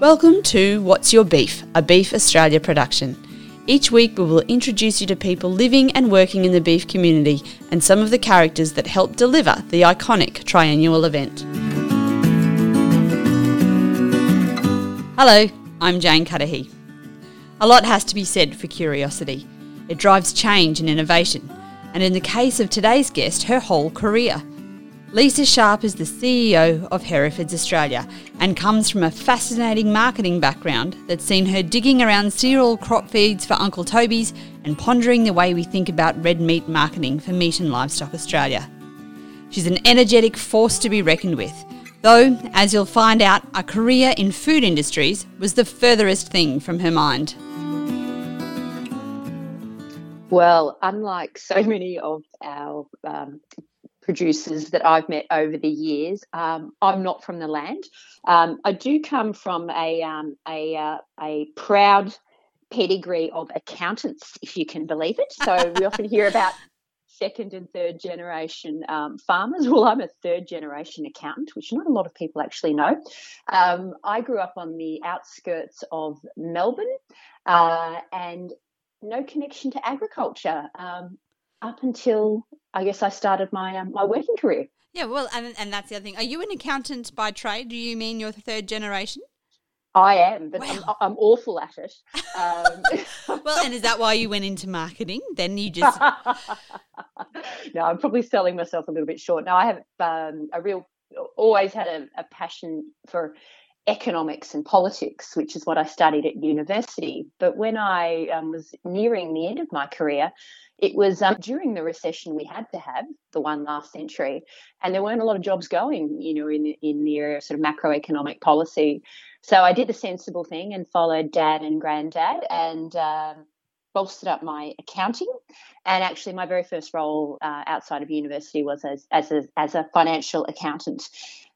Welcome to What's Your Beef, a Beef Australia production. Each week we will introduce you to people living and working in the beef community and some of the characters that help deliver the iconic triennial event. Hello, I'm Jane Cudahy. A lot has to be said for curiosity. It drives change and innovation, and in the case of today's guest, her whole career. Lisa Sharp is the CEO of Herefords Australia and comes from a fascinating marketing background that's seen her digging around cereal crop feeds for Uncle Toby's and pondering the way we think about red meat marketing for Meat and Livestock Australia. She's an energetic force to be reckoned with, though, as you'll find out, a career in food industries was the furthest thing from her mind. Well, unlike so many of our um, producers that I've met over the years. Um, I'm not from the land. Um, I do come from a um, a uh, a proud pedigree of accountants, if you can believe it. So we often hear about second and third generation um, farmers. Well, I'm a third generation accountant, which not a lot of people actually know. Um, I grew up on the outskirts of Melbourne uh, and no connection to agriculture um, up until I guess I started my um, my working career. Yeah, well, and and that's the other thing. Are you an accountant by trade? Do you mean you're third generation? I am, but wow. I'm, I'm, awful at it. Um, well, and is that why you went into marketing? Then you just no, I'm probably selling myself a little bit short. Now I have um, a real, always had a, a passion for economics and politics, which is what I studied at university. But when I um, was nearing the end of my career, it was um, during the recession we had to have, the one last century, and there weren't a lot of jobs going, you know, in in the area of sort of macroeconomic policy. So I did the sensible thing and followed dad and granddad and um, bolstered up my accounting. And actually, my very first role uh, outside of university was as as a, as a financial accountant.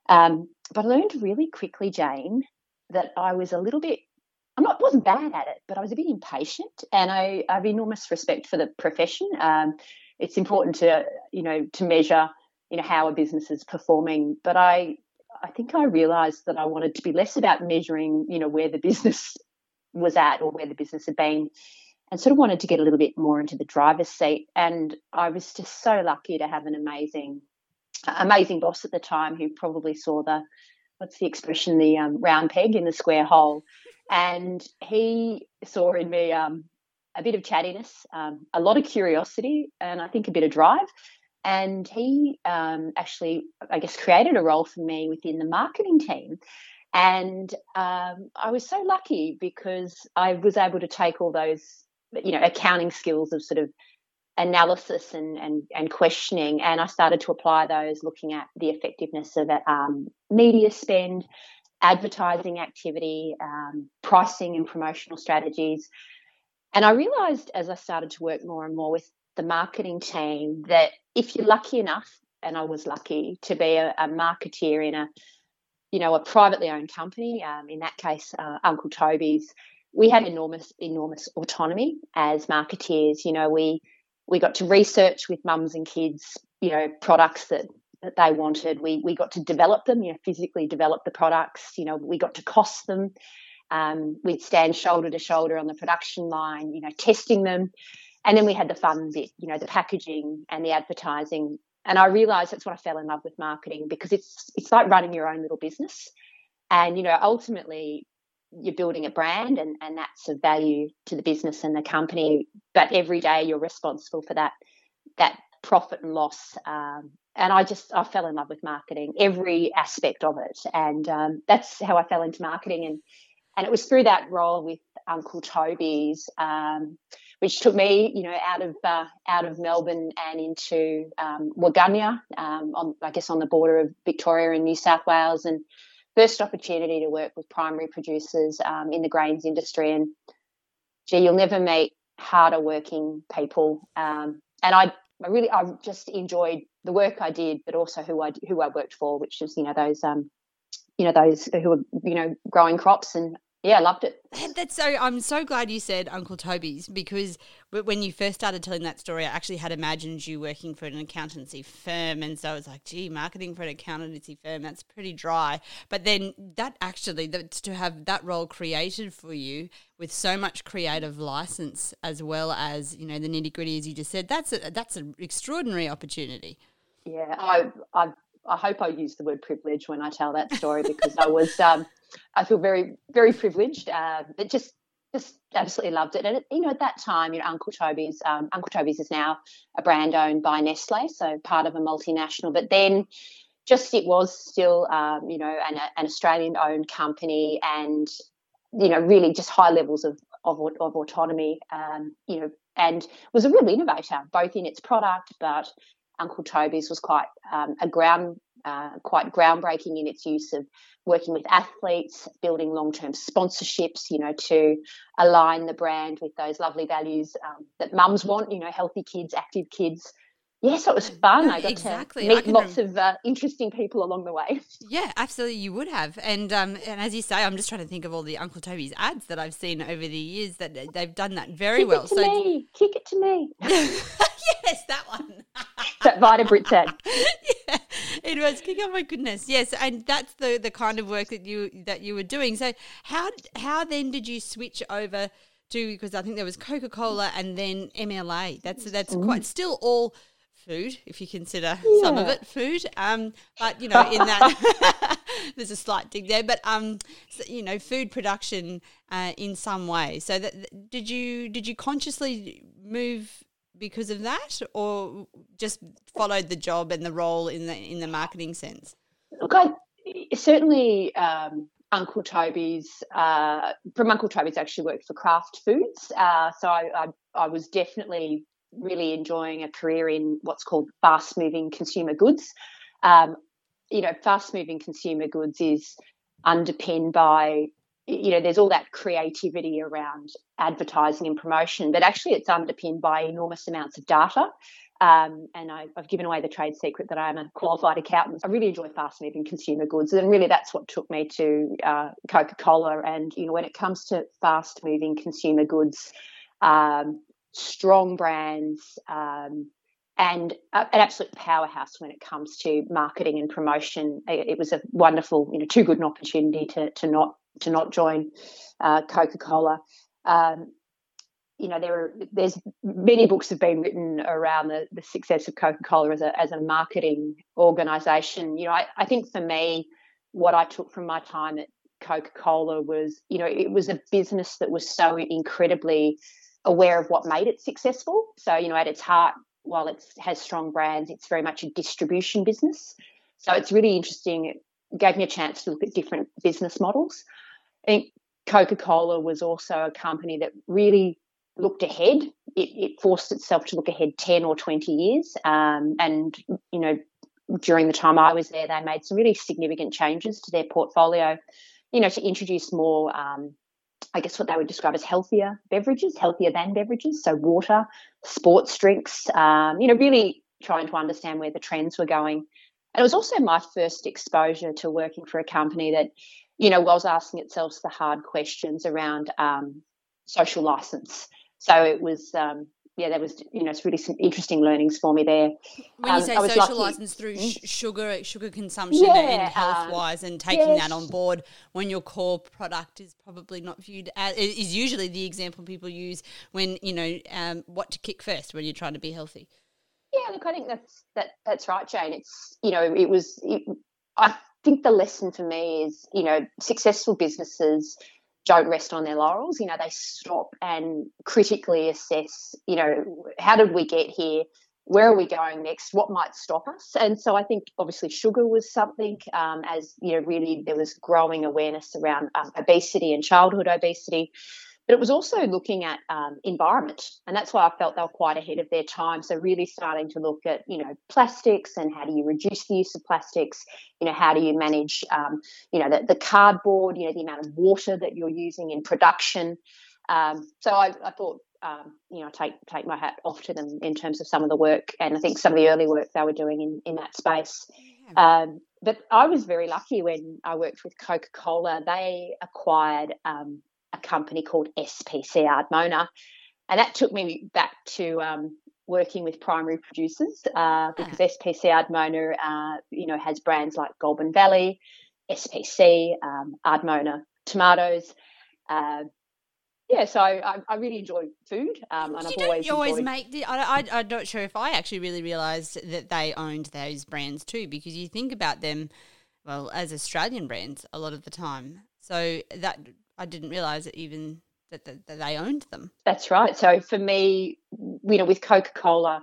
Um, but I learned really quickly, Jane, that I was a little bit I'm not wasn't bad at it, but I was a bit impatient, and I, I have enormous respect for the profession. Um, it's important to you know to measure you know how a business is performing, but I I think I realised that I wanted to be less about measuring you know where the business was at or where the business had been, and sort of wanted to get a little bit more into the driver's seat. And I was just so lucky to have an amazing amazing boss at the time who probably saw the what's the expression the um, round peg in the square hole and he saw in me um, a bit of chattiness, um, a lot of curiosity, and I think a bit of drive. And he um, actually, I guess, created a role for me within the marketing team. And um, I was so lucky because I was able to take all those, you know, accounting skills of sort of analysis and, and, and questioning, and I started to apply those looking at the effectiveness of um, media spend, advertising activity, um, pricing and promotional strategies. And I realized as I started to work more and more with the marketing team that if you're lucky enough, and I was lucky to be a, a marketeer in a, you know, a privately owned company, um, in that case, uh, Uncle Toby's, we had enormous, enormous autonomy as marketeers. You know, we we got to research with mums and kids, you know, products that that they wanted. We we got to develop them, you know, physically develop the products. You know, we got to cost them. Um, we'd stand shoulder to shoulder on the production line, you know, testing them, and then we had the fun bit, you know, the packaging and the advertising. And I realised that's what I fell in love with marketing because it's it's like running your own little business, and you know, ultimately you're building a brand and, and that's of value to the business and the company but every day you're responsible for that that profit and loss um, and I just I fell in love with marketing, every aspect of it, and um, that's how I fell into marketing. And and it was through that role with Uncle Toby's, um, which took me, you know, out of uh, out of Melbourne and into um, Wahgunyah, um, on I guess on the border of Victoria and New South Wales, and first opportunity to work with primary producers um, in the grains industry. And gee, you'll never meet harder working people. Um, and I I really I just enjoyed the work I did, but also who I who I worked for, which is you know those um you know those who are you know growing crops and yeah, I loved it. That's so. I'm so glad you said Uncle Toby's because when you first started telling that story, I actually had imagined you working for an accountancy firm, and so I was like, "Gee, marketing for an accountancy firm—that's pretty dry." But then that actually, to have that role created for you with so much creative license, as well as you know the nitty gritty, as you just said, that's a, that's an extraordinary opportunity. Yeah, I I I hope I use the word privilege when I tell that story because I was. Um, I feel very, very privileged. Uh, but just, just absolutely loved it. And it, you know, at that time, you know, Uncle Toby's, um, Uncle Toby's is now a brand owned by Nestle, so part of a multinational. But then, just it was still, um, you know, an, an Australian-owned company, and you know, really just high levels of of, of autonomy. Um, you know, and was a real innovator, both in its product, but Uncle Toby's was quite um, a ground uh, quite groundbreaking in its use of working with athletes, building long term sponsorships, you know, to align the brand with those lovely values um, that mums want, you know, healthy kids, active kids. Yes, it was fun. No, I got exactly. to meet lots rem- of uh, interesting people along the way. Yeah, absolutely, you would have. And um, and as you say, I'm just trying to think of all the Uncle Toby's ads that I've seen over the years that they've done that very Kick well. It to so me. Kick it to me. yes, that one. that Vita Brit ad. yeah, it was. Kick oh my goodness, yes, and that's the the kind of work that you that you were doing. So how how then did you switch over? to because I think there was Coca Cola and then MLA. That's that's mm. quite still all food, if you consider yeah. some of it food. Um, but you know, in that there's a slight dig there. But um, so, you know, food production uh, in some way. So that did you did you consciously move because of that, or just followed the job and the role in the in the marketing sense? Look, I certainly. Um, Uncle Toby's uh, from Uncle Toby's actually worked for Kraft Foods, uh, so I, I, I was definitely really enjoying a career in what's called fast moving consumer goods. Um, you know, fast moving consumer goods is underpinned by, you know, there's all that creativity around advertising and promotion, but actually it's underpinned by enormous amounts of data. Um, and I, have given away the trade secret that I am a qualified accountant. I really enjoy fast moving consumer goods, and really that's what took me to uh, Coca Cola. And you know, when it comes to fast moving consumer goods, um, strong brands, um, and an absolute powerhouse when it comes to marketing and promotion. It, was a wonderful, you know, too good an opportunity to to not to not join uh, Coca Cola. Um, you know, there are there's many books have been written around the, the success of Coca Cola as a as a marketing organisation. You know, I, I think for me, what I took from my time at Coca Cola was, you know, it was a business that was so incredibly aware of what made it successful. So, you know, at its heart, while it has strong brands, it's very much a distribution business. So it's really interesting. It gave me a chance to look at different business models. I think Coca Cola was also a company that really looked ahead. It, it, forced itself to look ahead 10 or 20 years. Um, and, you know, during the time I was there, they made some really significant changes to their portfolio, you know, to introduce more um, I guess what they would describe as healthier beverages, healthier than beverages. So water, sports drinks, um, you know, really trying to understand where the trends were going. And it was also my first exposure to working for a company that, you know, was asking itself the hard questions around um, social license. So it was, um, yeah, there was you know it's really some interesting learnings for me there. When you um, say social license through sh- sugar sugar consumption yeah, and health wise, um, and taking that on board when your core product is probably not viewed as is usually the example people use when you know um, what to kick first when you're trying to be healthy. Yeah, look, I think that's that that's right, Jane. It's you know it was. It, I think the lesson for me is you know successful businesses don't rest on their laurels. You know, they stop and critically assess, you know, how did we get here? Where are we going next? What might stop us? And so I think obviously sugar was something um, as, you know, really there was growing awareness around um, obesity and childhood obesity. But it was also looking at um, environment, and that's why I felt they were quite ahead of their time. So really starting to look at you know plastics and how do you reduce the use of plastics? You know how do you manage um, you know the, the, cardboard? You know the amount of water that you're using in production. Um, so I, I thought um, you know, take take my hat off to them in terms of some of the work, and I think some of the early work they were doing in, in that space. Um, but I was very lucky when I worked with Coca Cola. They acquired um, company called SPC Ardmona, and that took me back to um, working with primary producers uh, because SPC Ardmona, uh, you know, has brands like Goulburn Valley, SPC, um, Ardmona tomatoes. Uh, yeah, so I, I really enjoy food, um, and you I've always you always enjoyed... make. The, I, I, I'm not sure if I actually really realised that they owned those brands too, because you think about them, well, as Australian brands a lot of the time. So that I didn't realise that even that, that, that they owned them. That's right. So for me, you know, with Coca Cola,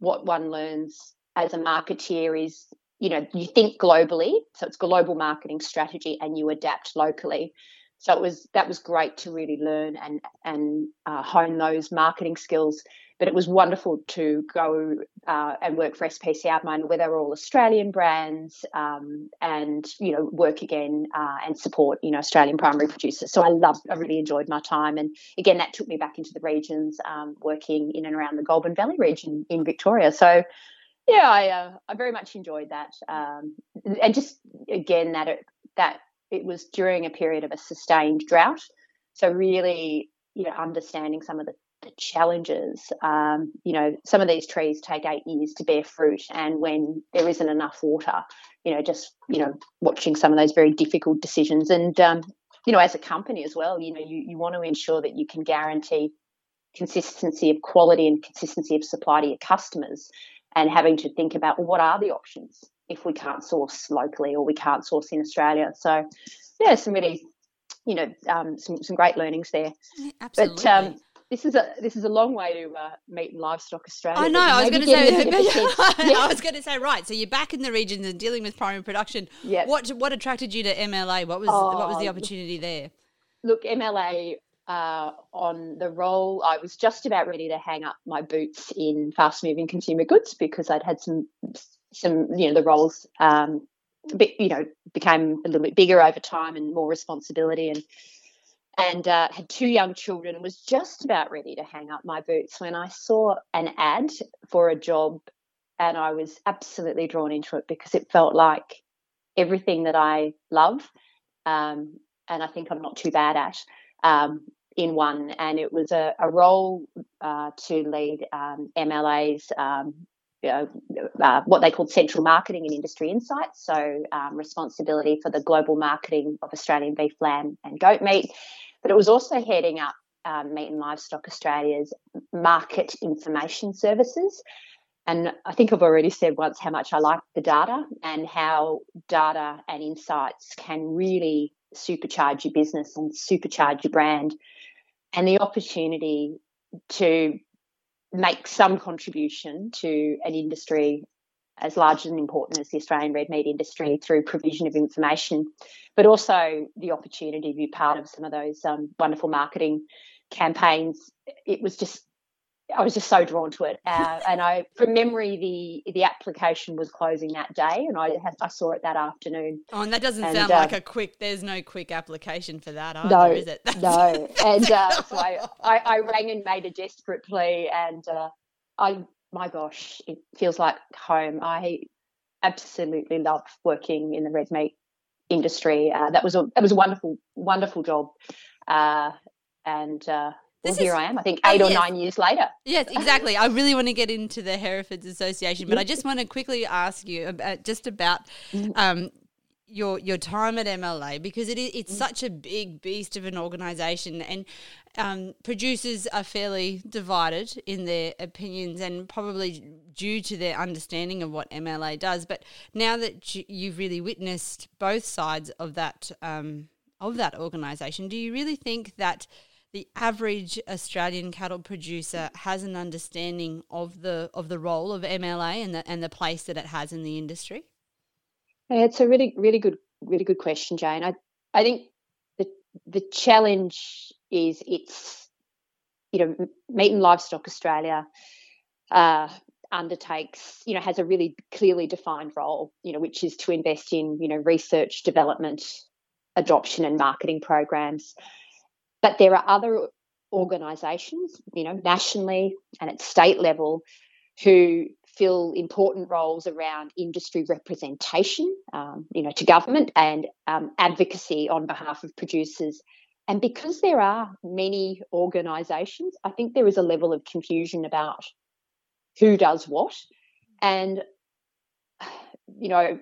what one learns as a marketeer is you know you think globally so it's global marketing strategy and you adapt locally so it was that was great to really learn and and uh, hone those marketing skills. But it was wonderful to go uh, and work for SPC Ardmona, where they were all Australian brands, um, and you know work again uh, and support you know Australian primary producers. So I loved, I really enjoyed my time, and again that took me back into the regions, um, working in and around the Goulburn Valley region in Victoria. So yeah, I uh, I very much enjoyed that, um, and just again that that it was during a period of a sustained drought. So really, you know, understanding some of the challenges. Um, you know, some of these trees take eight years to bear fruit, and when there isn't enough water, you know, just you know, watching some of those very difficult decisions, and um, you know, as a company as well, you know, you, you want to ensure that you can guarantee consistency of quality and consistency of supply to your customers, and having to think about well, what are the options if we can't source locally or we can't source in Australia. So, yeah, some really, you know, um, some some great learnings there. absolutely. But um, this is a this is a long way to uh, meat and livestock Australia. I know. I was going to say. yeah. I was going to say. Right. So you're back in the regions and dealing with primary production. Yeah. What what attracted you to MLA? What was oh, what was the opportunity there? Look, MLA uh, on the role, I was just about ready to hang up my boots in fast moving consumer goods because I'd had some some you know the roles um, bit, you know became a little bit bigger over time and more responsibility and and uh, had two young children and was just about ready to hang up my boots when I saw an ad for a job and I was absolutely drawn into it because it felt like everything that I love um, and I think I'm not too bad at um, in one. And it was a, a role uh, to lead um, MLA's um, uh, what they called central marketing and industry insights. So, um, responsibility for the global marketing of Australian beef, lamb, and goat meat. But it was also heading up um, Meat and Livestock Australia's market information services. And I think I've already said once how much I like the data and how data and insights can really supercharge your business and supercharge your brand. And the opportunity to make some contribution to an industry as large and important as the Australian red meat industry through provision of information, but also the opportunity to be part of some of those um, wonderful marketing campaigns. It was just I was just so drawn to it, uh, and I, from memory, the the application was closing that day, and I I saw it that afternoon. Oh, and that doesn't and, sound uh, like a quick. There's no quick application for that, either, no, is it? That's no, and uh, so I, I, I rang and made a desperate plea, and uh, I my gosh, it feels like home. I absolutely love working in the red meat industry. Uh, that was a that was a wonderful wonderful job, uh, and well, here I am. I think oh, eight oh, or yes. nine years later. Yes, exactly. I really want to get into the Herefords Association, but I just want to quickly ask you about, just about mm-hmm. um, your your time at MLA because it is it's mm. such a big beast of an organisation and um, producers are fairly divided in their opinions and probably due to their understanding of what MLA does. But now that you've really witnessed both sides of that um, of that organisation, do you really think that the average Australian cattle producer has an understanding of the of the role of MLA and the and the place that it has in the industry? Yeah, it's a really really good really good question, Jane. I I think the the challenge is it's you know Meat and Livestock Australia uh, undertakes you know has a really clearly defined role you know which is to invest in you know research development adoption and marketing programs but there are other organisations, you know, nationally and at state level, who fill important roles around industry representation, um, you know, to government and um, advocacy on behalf of producers. And because there are many organisations, I think there is a level of confusion about who does what. And, you know,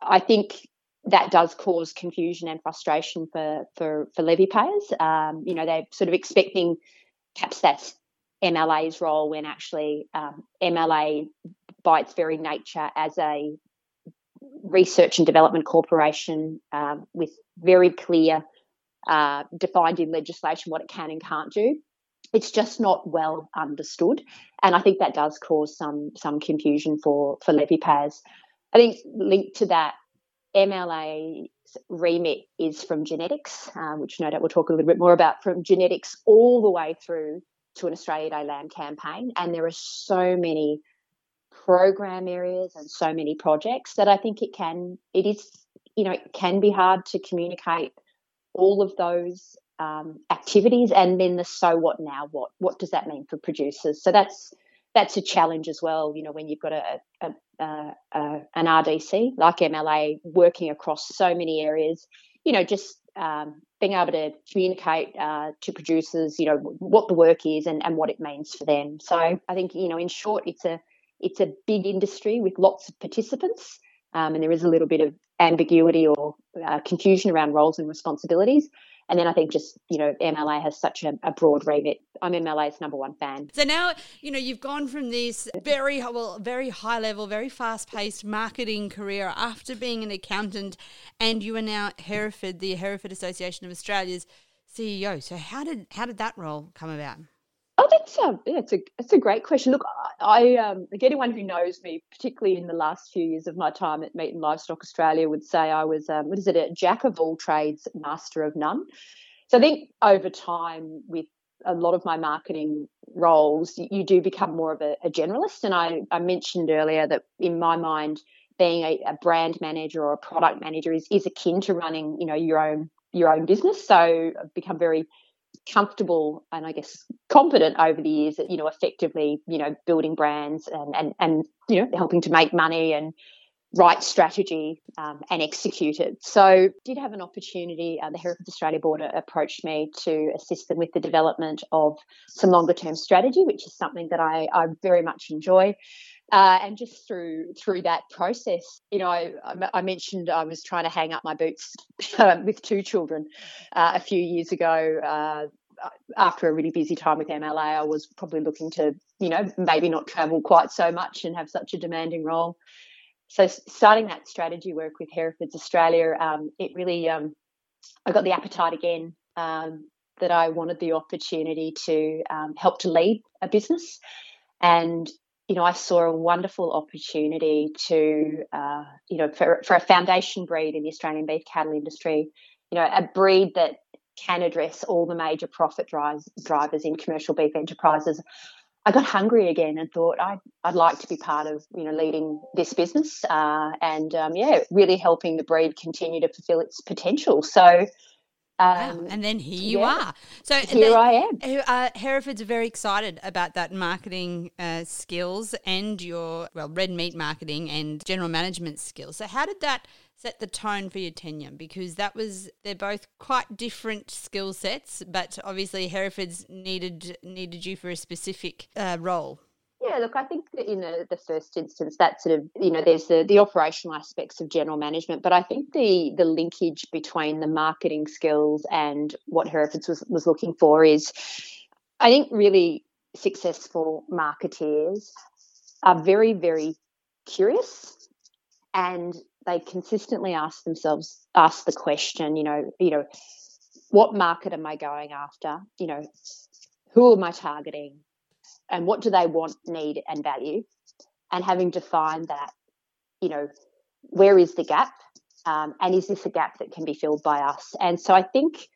I think that does cause confusion and frustration for, for, for levy payers. Um, you know, they're sort of expecting perhaps that's MLA's role when actually um, MLA, by its very nature, as a research and development corporation um, with very clear, uh, defined in legislation what it can and can't do, it's just not well understood, and I think that does cause some some confusion for for levy payers. I think linked to that, MLA's remit is from genetics, uh, which no doubt we'll talk a little bit more about, from genetics all the way through to an Australia Day lamb campaign. And there are so many program areas and so many projects that I think it can, it is, you know, it can be hard to communicate all of those um, activities and then the so what now what what does that mean for producers so that's that's a challenge as well you know when you've got a, a, a, a an rdc like mla working across so many areas you know just um, being able to communicate uh, to producers, you know, what the work is and, and what it means for them. So I think, you know, in short, it's a it's a big industry with lots of participants, um, and there is a little bit of ambiguity or uh, confusion around roles and responsibilities. And then I think just, you know, MLA has such a, a, broad remit. I'm MLA's number one fan. So now, you know, you've gone from this very, well, very high level, very fast paced marketing career after being an accountant, and you are now Hereford, the Hereford Association of Australia's CEO. So how did how did that role come about? Oh, that's yeah, it's a it's a great question. Look, I um, like anyone who knows me, particularly in the last few years of my time at Meat and Livestock Australia, would say I was um, what is it, a jack of all trades, master of none. So I think over time, with a lot of my marketing roles, you, you do become more of a, a, generalist. And I, I mentioned earlier that in my mind, being a, a brand manager or a product manager is is akin to running, you know, your own your own business. So I've become very comfortable and I guess confident over the years that you know effectively you know building brands and and and you know helping to make money and write strategy um, and execute it. So did have an opportunity. Uh, the Hereford Australia Board approached me to assist them with the development of some longer term strategy, which is something that I, I very much enjoy. Uh, and just through through that process, you know, I, I mentioned I was trying to hang up my boots um, with two children uh, a few years ago. After a really busy time with MLA, I was probably looking to, you know, maybe not travel quite so much and have such a demanding role. So starting that strategy work with Herefords Australia, um, it really, um, I got the appetite again um, that I wanted the opportunity to um, help to lead a business, and you know, I saw a wonderful opportunity to, uh, you know, for, for a foundation breed in the Australian beef cattle industry, you know, a breed that can address all the major profit drives, drivers in commercial beef enterprises. I got hungry again and thought I'd, I'd like to be part of, you know, leading this business uh, and, um, yeah, really helping the breed continue to fulfill its potential. So, um, wow. And then here you yeah. are. So here I am. Uh, Hereford's are very excited about that marketing uh, skills and your well red meat marketing and general management skills. So how did that set the tone for your tenure? Because that was they're both quite different skill sets, but obviously Hereford's needed needed you for a specific uh, role. Yeah, look, I think that in the, the first instance, that sort of, you know, there's the, the operational aspects of general management, but I think the the linkage between the marketing skills and what Herefords was, was looking for is, I think, really successful marketeers are very, very curious and they consistently ask themselves, ask the question, you know, you know, what market am I going after? You know, who am I targeting? and what do they want, need, and value, and having defined that, you know, where is the gap, um, and is this a gap that can be filled by us? And so I think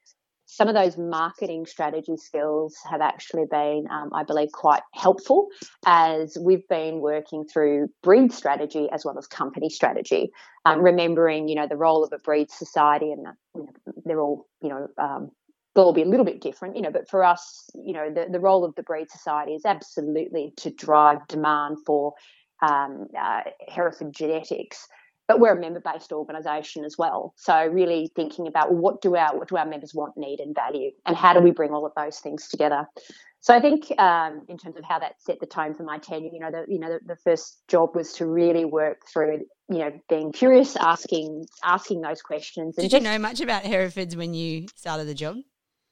some of those marketing strategy skills have actually been, um, I believe, quite helpful as we've been working through breed strategy as well as company strategy. Um, remembering, you know, the role of a breed society, and you know, they're all, you know, um, they'll all be a little bit different, you know, but for us, you know, the, the role of the breed society is absolutely to drive demand for um, uh, Hereford Genetics, but we're a member-based organisation as well. So really thinking about what do our what do our members want, need, and value, and how do we bring all of those things together. So I think um, in terms of how that set the tone for my tenure, you know, the you know the, the, first job was to really work through, you know, being curious, asking asking those questions. Did just, you know much about Herefords when you started the job?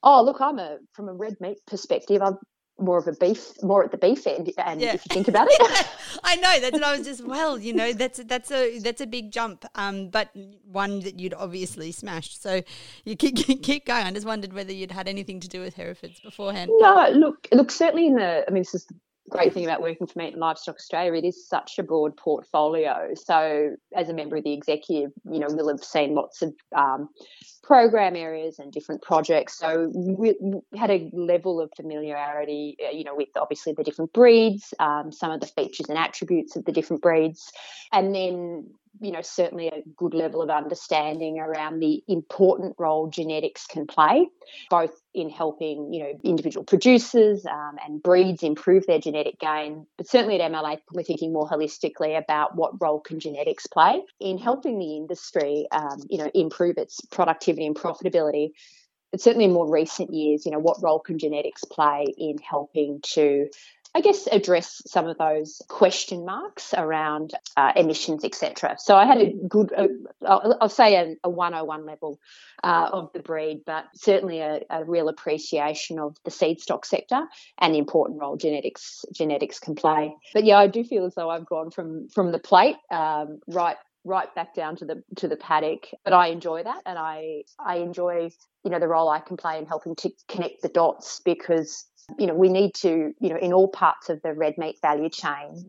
Oh, look, I'm a from a red meat perspective. I've more of a beef, more at the beef end. And yeah. if you think about it, I know that's what I was just. Well, you know, that's that's a that's a big jump, um, but one that you'd obviously smashed. So you keep keep going. I just wondered whether you'd had anything to do with Herefords beforehand. No, look, look, certainly in the. I mean, this is great thing about working for Meat and Livestock Australia, it is such a broad portfolio. So, as a member of the executive, you know, we'll have seen lots of um, program areas and different projects. So, we, had a level of familiarity, uh, you know, with obviously the different breeds, um, some of the features and attributes of the different breeds, and then you know, certainly a good level of understanding around the important role genetics can play, both in helping, you know, individual producers um, and breeds improve their genetic gain. But certainly at MLA, we're thinking more holistically about what role can genetics play in helping the industry, um, you know, improve its productivity and profitability. But certainly in more recent years, you know, what role can genetics play in helping to I guess, address some of those question marks around uh, emissions, etc. So I had a good, uh, I'll, say a, a 101 level uh, of the breed, but certainly a, a, real appreciation of the seed stock sector and the important role genetics genetics can play. But yeah, I do feel as though I've gone from from the plate um, right right back down to the to the paddock but i enjoy that and i i enjoy you know the role i can play in helping to connect the dots because you know, we need to, you know, in all parts of the red meat value chain,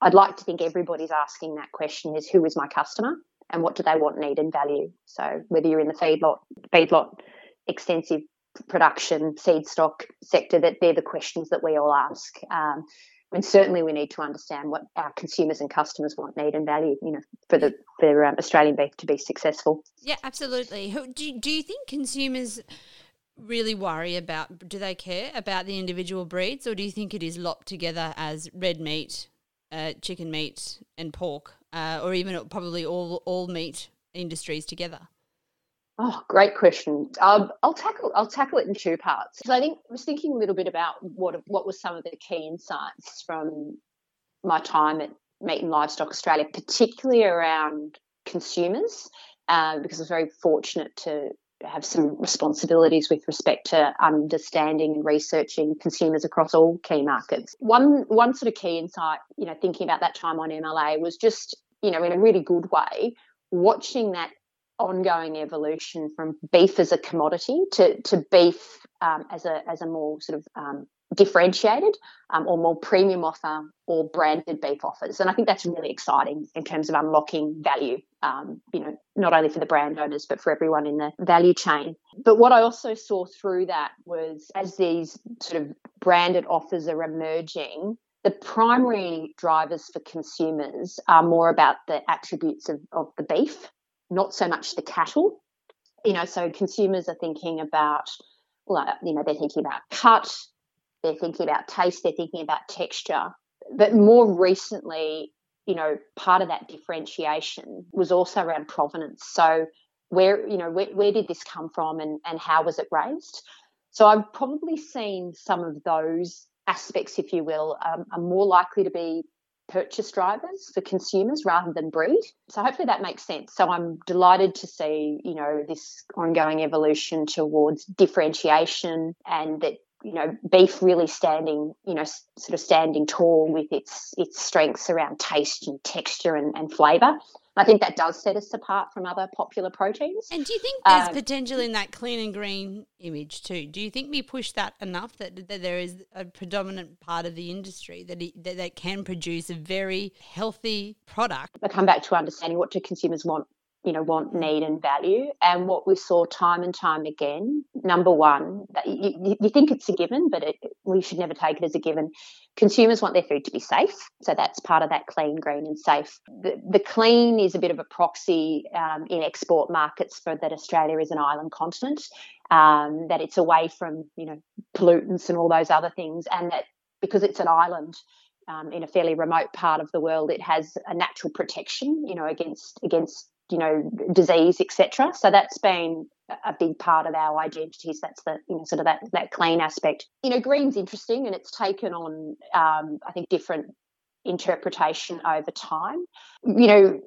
I'd like to think everybody's asking that question is who is my customer and what do they want, need, and value? So whether you're in the feedlot, feedlot, extensive production, seed stock sector, that they're the questions that we all ask. Um, and certainly we need to understand what our consumers and customers want, need, and value. You know, for the for um, Australian beef to be successful. Yeah, absolutely. Do do you think consumers really worry about do they care about the individual breeds or do you think it is lopped together as red meat uh, chicken meat and pork uh, or even probably all all meat industries together oh great question um, i'll tackle i'll tackle it in two parts because i think i was thinking a little bit about what what were some of the key insights from my time at meat and livestock australia particularly around consumers uh, because I was very fortunate to have some responsibilities with respect to understanding and researching consumers across all key markets. One one sort of key insight, you know, thinking about that time on MLA was just, you know, in a really good way, watching that ongoing evolution from beef as a commodity to, to beef um, as a as a more sort of um, differentiated um, or more premium offer or branded beef offers. And I think that's really exciting in terms of unlocking value, um, you know, not only for the brand owners, but for everyone in the value chain. But what I also saw through that was as these sort of branded offers are emerging, the primary drivers for consumers are more about the attributes of, of the beef, not so much the cattle. You know, so consumers are thinking about, well, you know, they're thinking about cut, they're thinking about taste, they're thinking about texture. But more recently, you know, part of that differentiation was also around provenance. So where, you know, where, where did this come from and, and how was it raised? So I've probably seen some of those aspects, if you will, um, are more likely to be purchase drivers for consumers rather than breed. So hopefully that makes sense. So I'm delighted to see, you know, this ongoing evolution towards differentiation and that you know, beef really standing, you know, sort of standing tall with its its strengths around taste and texture and, and flavour. I think that does set us apart from other popular proteins. And do you think there's um, potential in that clean and green image too? Do you think we push that enough that, that there is a predominant part of the industry that, it, that that can produce a very healthy product? I come back to understanding what do consumers want you know want need and value. And what we saw time and time again number one you, you think it's a given but it, we should never take it as a given. Consumers want their food to be safe. So that's part of that clean green and safe. The, the clean is a bit of a proxy um, in export markets for that australia is an island continent um, that it's away from you know pollutants and all those other things and that because it's an island um, in a fairly remote part of the world, it has a natural protection, you know, against against you know disease, etc. So that's been a big part of our identities. That's the you know sort of that that clean aspect. You know, green's interesting, and it's taken on um, I think different interpretation over time. You know,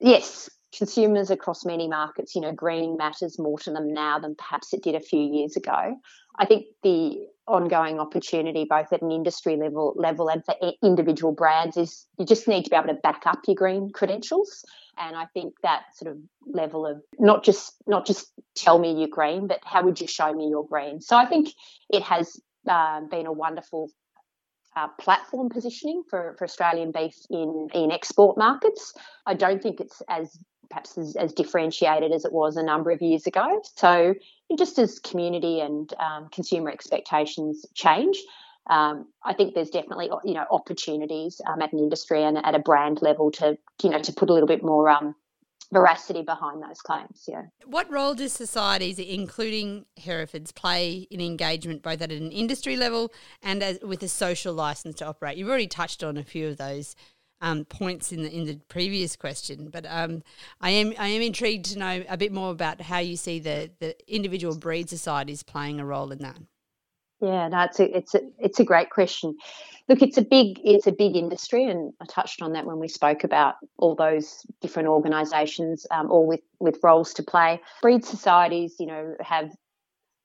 yes, consumers across many markets, you know, green matters more to them now than perhaps it did a few years ago. I think the ongoing opportunity, both at an industry level level and for individual brands, is you just need to be able to back up your green credentials. And I think that sort of level of not just not just tell me you're green, but how would you show me you're green? So I think it has uh, been a wonderful uh, platform positioning for, for Australian beef in, in export markets. I don't think it's as perhaps as, as, differentiated as it was a number of years ago. So just as community and um, consumer expectations change, um, I think there's definitely you know opportunities um, at an industry and at a brand level to you know to put a little bit more um, veracity behind those claims. Yeah. What role does societies, including Herefords, play in engagement both at an industry level and as, with a social license to operate? You've already touched on a few of those. Um, points in the in the previous question, but um, I am I am intrigued to know a bit more about how you see the the individual breed societies playing a role in that. Yeah, no, it's a it's a it's a great question. Look, it's a big it's a big industry, and I touched on that when we spoke about all those different organisations, um, all with with roles to play. Breed societies, you know, have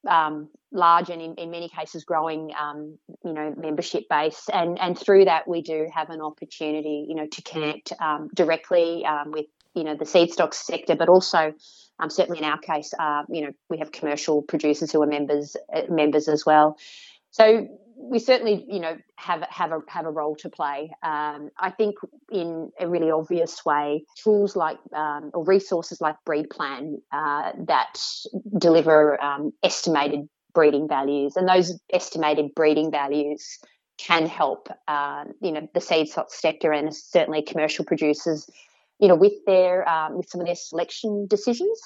um, large and in, in, many cases growing, um, you know, membership base, and and through that we do have an opportunity, you know, to connect um, directly um, with you know the seed stocks sector, but also um, certainly in our case, uh, you know, we have commercial producers who are members uh, members as well. So we certainly, you know, have have a have a role to play. Um, I think in a really obvious way, tools like um, or resources like BreedPlan uh, that deliver um, estimated breeding values, and those estimated breeding values can help, uh, you know, the seed stock sector and certainly commercial producers you know, with their um, with some of their selection decisions.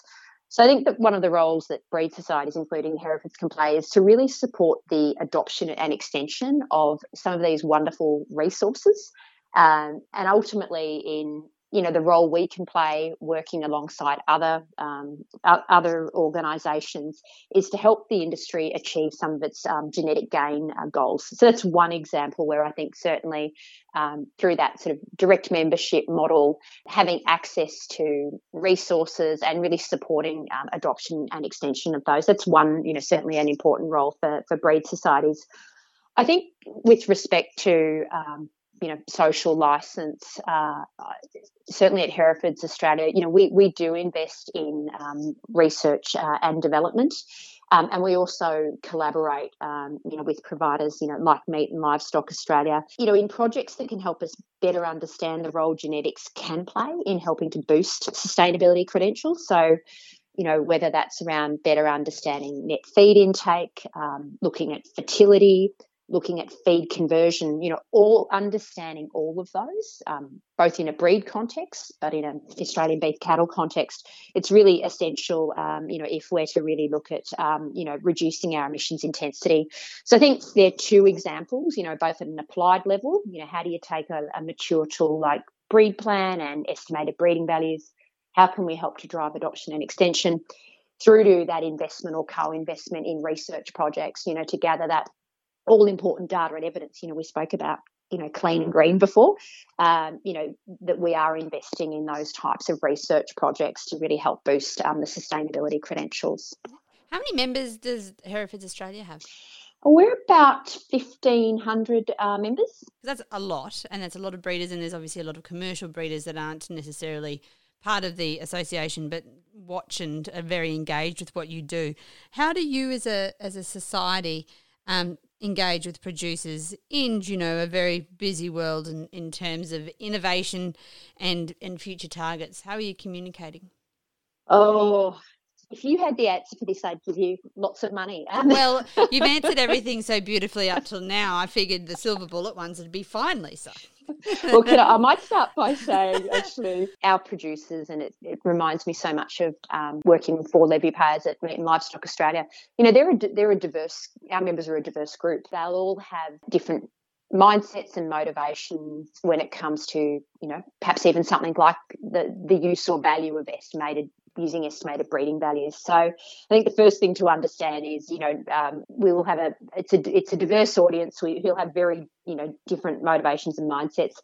So I think that one of the roles that breed societies, including Herefords, can play is to really support the adoption and extension of some of these wonderful resources, um, and ultimately in you know the role we can play working alongside other um, other organisations is to help the industry achieve some of its um, genetic gain uh, goals. So that's one example where I think certainly um, through that sort of direct membership model, having access to resources and really supporting um, adoption and extension of those. That's one you know certainly an important role for for breed societies. I think with respect to um, you know social license uh, certainly at Herefords Australia you know we, we do invest in um, research uh, and development um, and we also collaborate um, you know with providers you know like meat and livestock Australia you know in projects that can help us better understand the role genetics can play in helping to boost sustainability credentials. So you know, whether that's around better understanding net feed intake, um, looking at fertility, looking at feed conversion, you know, all understanding all of those, um, both in a breed context, but in an Australian beef cattle context, it's really essential, um, you know, if we're to really look at, um, you know, reducing our emissions intensity. So I think there are two examples, you know, both at an applied level, you know, how do you take a, a mature tool like BreedPlan and estimated breeding values? How can we help to drive adoption and extension? through to that investment or co-investment in research projects, you know, to gather that all important data and evidence. You know, we spoke about you know clean and green before. Um, you know that we are investing in those types of research projects to really help boost um, the sustainability credentials. How many members does Herefords Australia have? We're about 1,500 uh, members. That's a lot, and that's a lot of breeders, and there's obviously a lot of commercial breeders that aren't necessarily part of the association, but watch and are very engaged with what you do. How do you, as a as a society, um, engage with producers in you know a very busy world in, in terms of innovation and and future targets. How are you communicating? Oh if you had the answer for this, I'd give you lots of money. well, you've answered everything so beautifully up till now. I figured the silver bullet ones would be fine, Lisa. well, I, I, might start by saying, actually, our producers, and it, it reminds me so much of um, working for levy payers at Meat and Livestock Australia. You know, they're a, they're a diverse. Our members are a diverse group. They'll all have different mindsets and motivations when it comes to you know perhaps even something like the the use or value of estimated using estimated breeding values. So I think the first thing to understand is, you know, um, we will have a it's a it's a diverse audience. We, will have very you know different motivations and mindsets,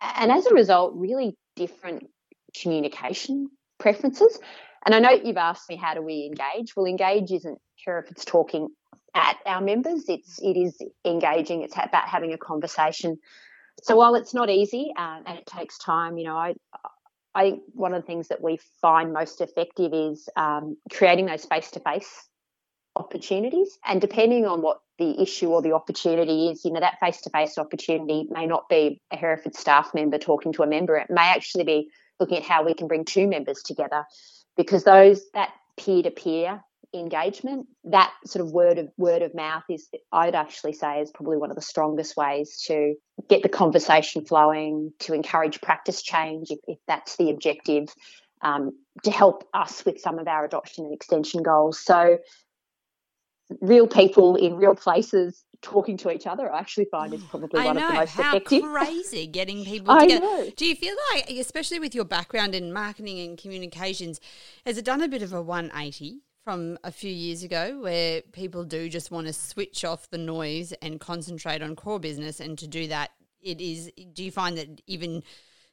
and as a result, really different communication preferences. And I know you've asked me how do we engage. Well, engage isn't care if it's talking at our members. It's it is engaging. It's about having a conversation. So while it's not easy uh, and it takes time, you know, I I think one of the things that we find most effective is um, creating those face to face opportunities. And depending on what the issue or the opportunity is, you know, that face to face opportunity may not be a Hereford staff member talking to a member. It may actually be looking at how we can bring two members together because those that peer to peer engagement that sort of word of word of mouth is i'd actually say is probably one of the strongest ways to get the conversation flowing to encourage practice change if, if that's the objective um, to help us with some of our adoption and extension goals so real people in real places talking to each other I actually find is probably one know, of the most how effective. crazy getting people I together. Know. Do you feel like, especially with your background in marketing and communications, has it done a bit of a 180 from a few years ago where people do just want to switch off the noise and concentrate on core business and to do that it is do you find that even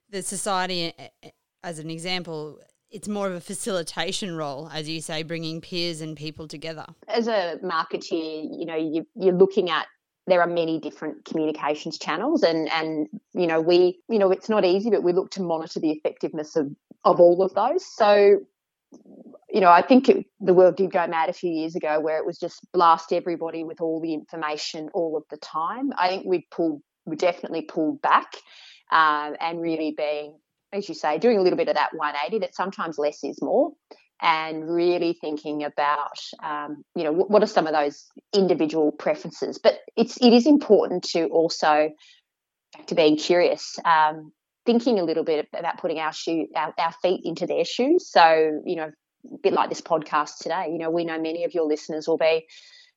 the society eh, eh, as an example it's more of a facilitation role as you say bringing peers and people together? As a marketeer you know you, you're looking at there are many different communications channels and and you know we you know it's not easy but we look to monitor the effectiveness of of all of those. So you know, I think it, the world did go mad a few years ago where it was just blast everybody with all the information all of the time. I think we pulled, we definitely pulled back um, and really being, as you say, doing a little bit of that 180 that sometimes less is more and really thinking about, um, you know, what, what are some of those individual preferences. But it's, it is important to also, to being curious, um, thinking a little bit about putting our shoe our, our, feet into their shoes so you know a bit like this podcast today. You know, we know many of your listeners will be,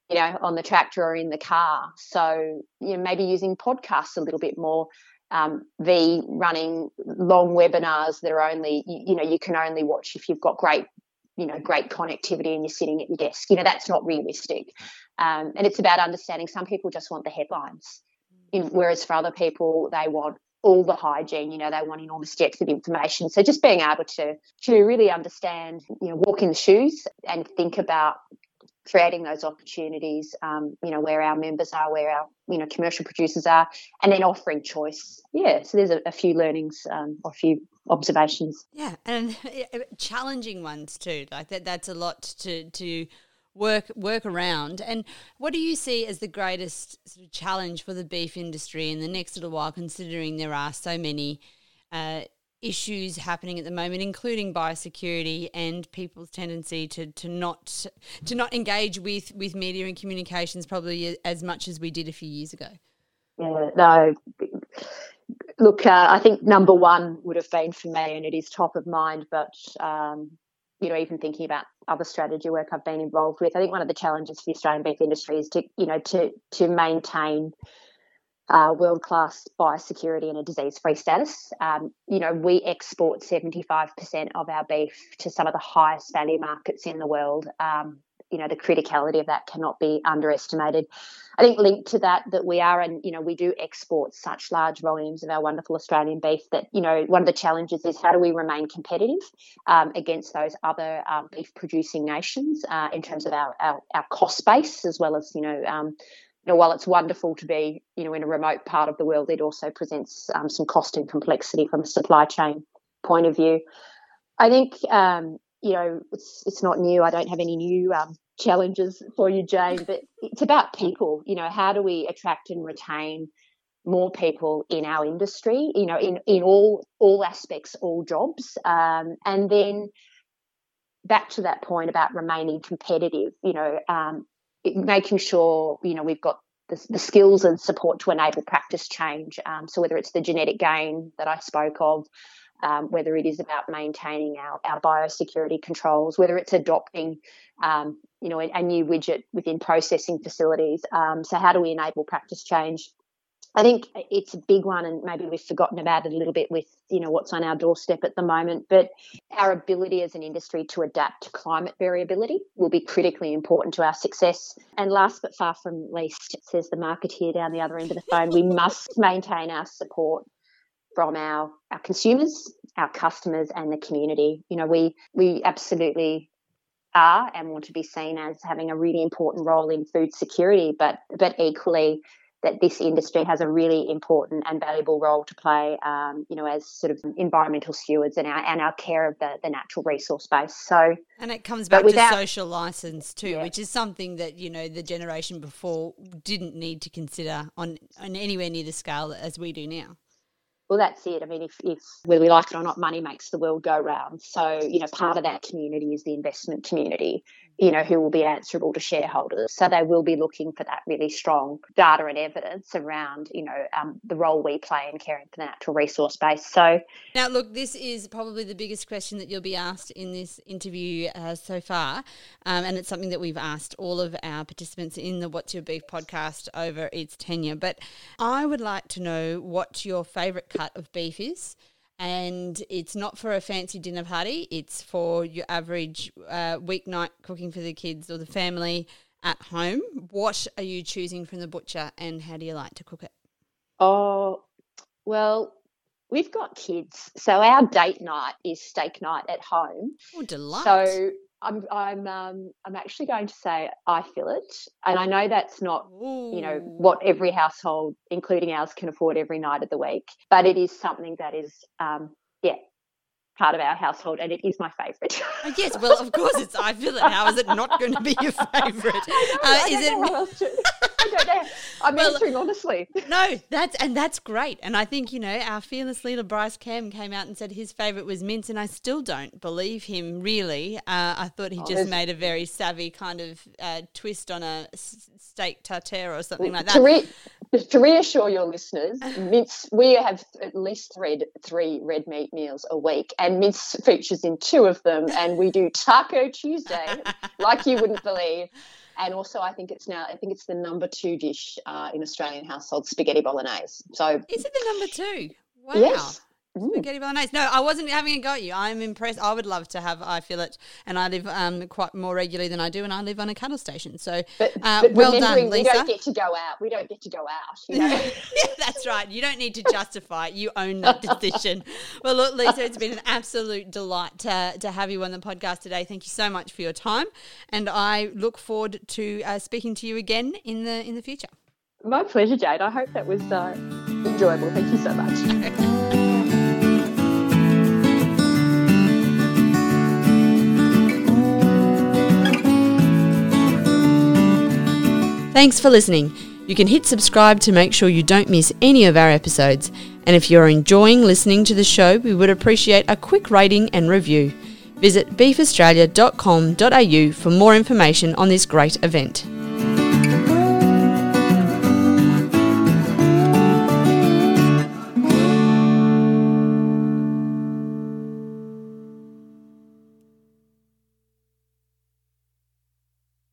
you know, on the tractor or in the car. So, you know, maybe using podcasts a little bit more. Um, the running long webinars that are only, you, you know, you can only watch if you've got great you know great connectivity and you're sitting at your desk you know that's not realistic um, and it's about understanding some people just want the headlines in, whereas for other people they want all the hygiene you know they want enormous depth of information. So just being able to to really understand you know walk in the shoes and think about creating those opportunities um, you know where our members are where our you know commercial producers are and then offering choice. Yeah so there's a, a few learnings um, or a few observations. Yeah and challenging ones too like that that's a lot to to work work around. And what do you see as the greatest sort of challenge for the beef industry in the next little while, considering there are so many uh, issues happening at the moment, including biosecurity and people's tendency to, to not to not engage with with media and communications probably as much as we did a few years ago. Yeah, no. Look, uh, I think number one would have been for me, and it is top of mind. But um, you know, even thinking about other strategy work I've been involved with, I think one of the challenges for the Australian beef industry is to, you know, to to maintain uh, world class biosecurity and a disease free status. Um, you know, we export 75% of our beef to some of the highest value markets in the world. Um, you know the criticality of that cannot be underestimated. I think linked to that that we are and you know we do export such large volumes of our wonderful Australian beef that you know one of the challenges is how do we remain competitive um, against those other um, beef producing nations uh, in terms of our, our, our cost base as well as you know. Um, you know, while it's wonderful to be, you know, in a remote part of the world, it also presents um, some cost and complexity from a supply chain point of view. I think um, you know, it's it's not new. I don't have any new um, challenges for you, Jane. But it's about people. You know, how do we attract and retain more people in our industry? You know, in in all all aspects, all jobs, um, and then back to that point about remaining competitive. You know, um, making sure you know we've got the, the, skills and support to enable practice change. Um, so whether it's the genetic gain that I spoke of, um, whether it is about maintaining our, our biosecurity controls, whether it's adopting, um, you know, a, a, new widget within processing facilities. Um, so how do we enable practice change? I think it's a big one, and maybe we've forgotten about it a little bit with you know what's on our doorstep at the moment. But our ability as an industry to adapt to climate variability will be critically important to our success. And last but far from least, says the marketeer down the other end of the phone, we must maintain our support from our our consumers, our customers, and the community. You know, we we absolutely are and want to be seen as having a really important role in food security, but but equally that this industry has a really important and valuable role to play, um, you know, as sort of environmental stewards and our and our care of the, the natural resource base. So, and it comes back without, to social license too, yeah. which is something that you know the generation before didn't need to consider on on anywhere near the scale as we do now. Well, that's it. I mean, if, if whether we like it or not, money makes the world go round. So, you know, part of that community is the investment community you know, who will be answerable to shareholders. So they will be looking for that really strong data and evidence around, you know, um, the role we play in caring for the natural resource base. So now, look, this is probably the biggest question that you'll be asked in this interview uh, so far, um, and it's something that we've asked all of our participants in the What's Your Beef podcast over its tenure. But I would like to know what your favourite cut of beef is and it's not for a fancy dinner party. It's for your average uh, weeknight cooking for the kids or the family at home. What are you choosing from the butcher, and how do you like to cook it? Oh, well, we've got kids, so our date night is steak night at home. Oh, delight! So I'm I'm um, I'm actually going to say I feel it, and I know that's not Ooh. you know what every household, including ours, can afford every night of the week, but it is something that is um, yeah part of our household, and it is my favourite. oh, yes, well, of course it's eye fillet. How is it not going to be your favourite? Uh, is it? I don't know. I'm well, answering honestly. No, that's and that's great. And I think you know our fearless leader Bryce Camm came out and said his favourite was mince, and I still don't believe him. Really, uh, I thought he oh, just made a very savvy kind of uh, twist on a steak tartare or something like that. To, re- to reassure your listeners, mince we have at least three three red meat meals a week, and mince features in two of them, and we do Taco Tuesday, like you wouldn't believe and also I think it's now I think it's the number two dish uh, in Australian households, spaghetti bolognese. So is it the number two? Wow. Yes. Spaghetti bolognese. No, I wasn't having a go at you. I'm impressed. I would love to have eye fillet, and I live um, quite more regularly than I do, and I live on a cattle station. So, but, uh, but well done, Lisa. We don't get to go out. We don't get to go out. You know? yeah, that's right. You don't need to justify it. You own that decision. well, look, Lisa, it's been an absolute delight to, to have you on the podcast today. Thank you so much for your time, and I look forward to uh, speaking to you again in the in the future. My pleasure, Jade. I hope that was uh, enjoyable. Thank you so much. Thanks for listening. You can hit subscribe to make sure you don't miss any of our episodes. And if you're enjoying listening to the show, we would appreciate a quick rating and review. Visit beefaustralia.com.au for more information on this great event.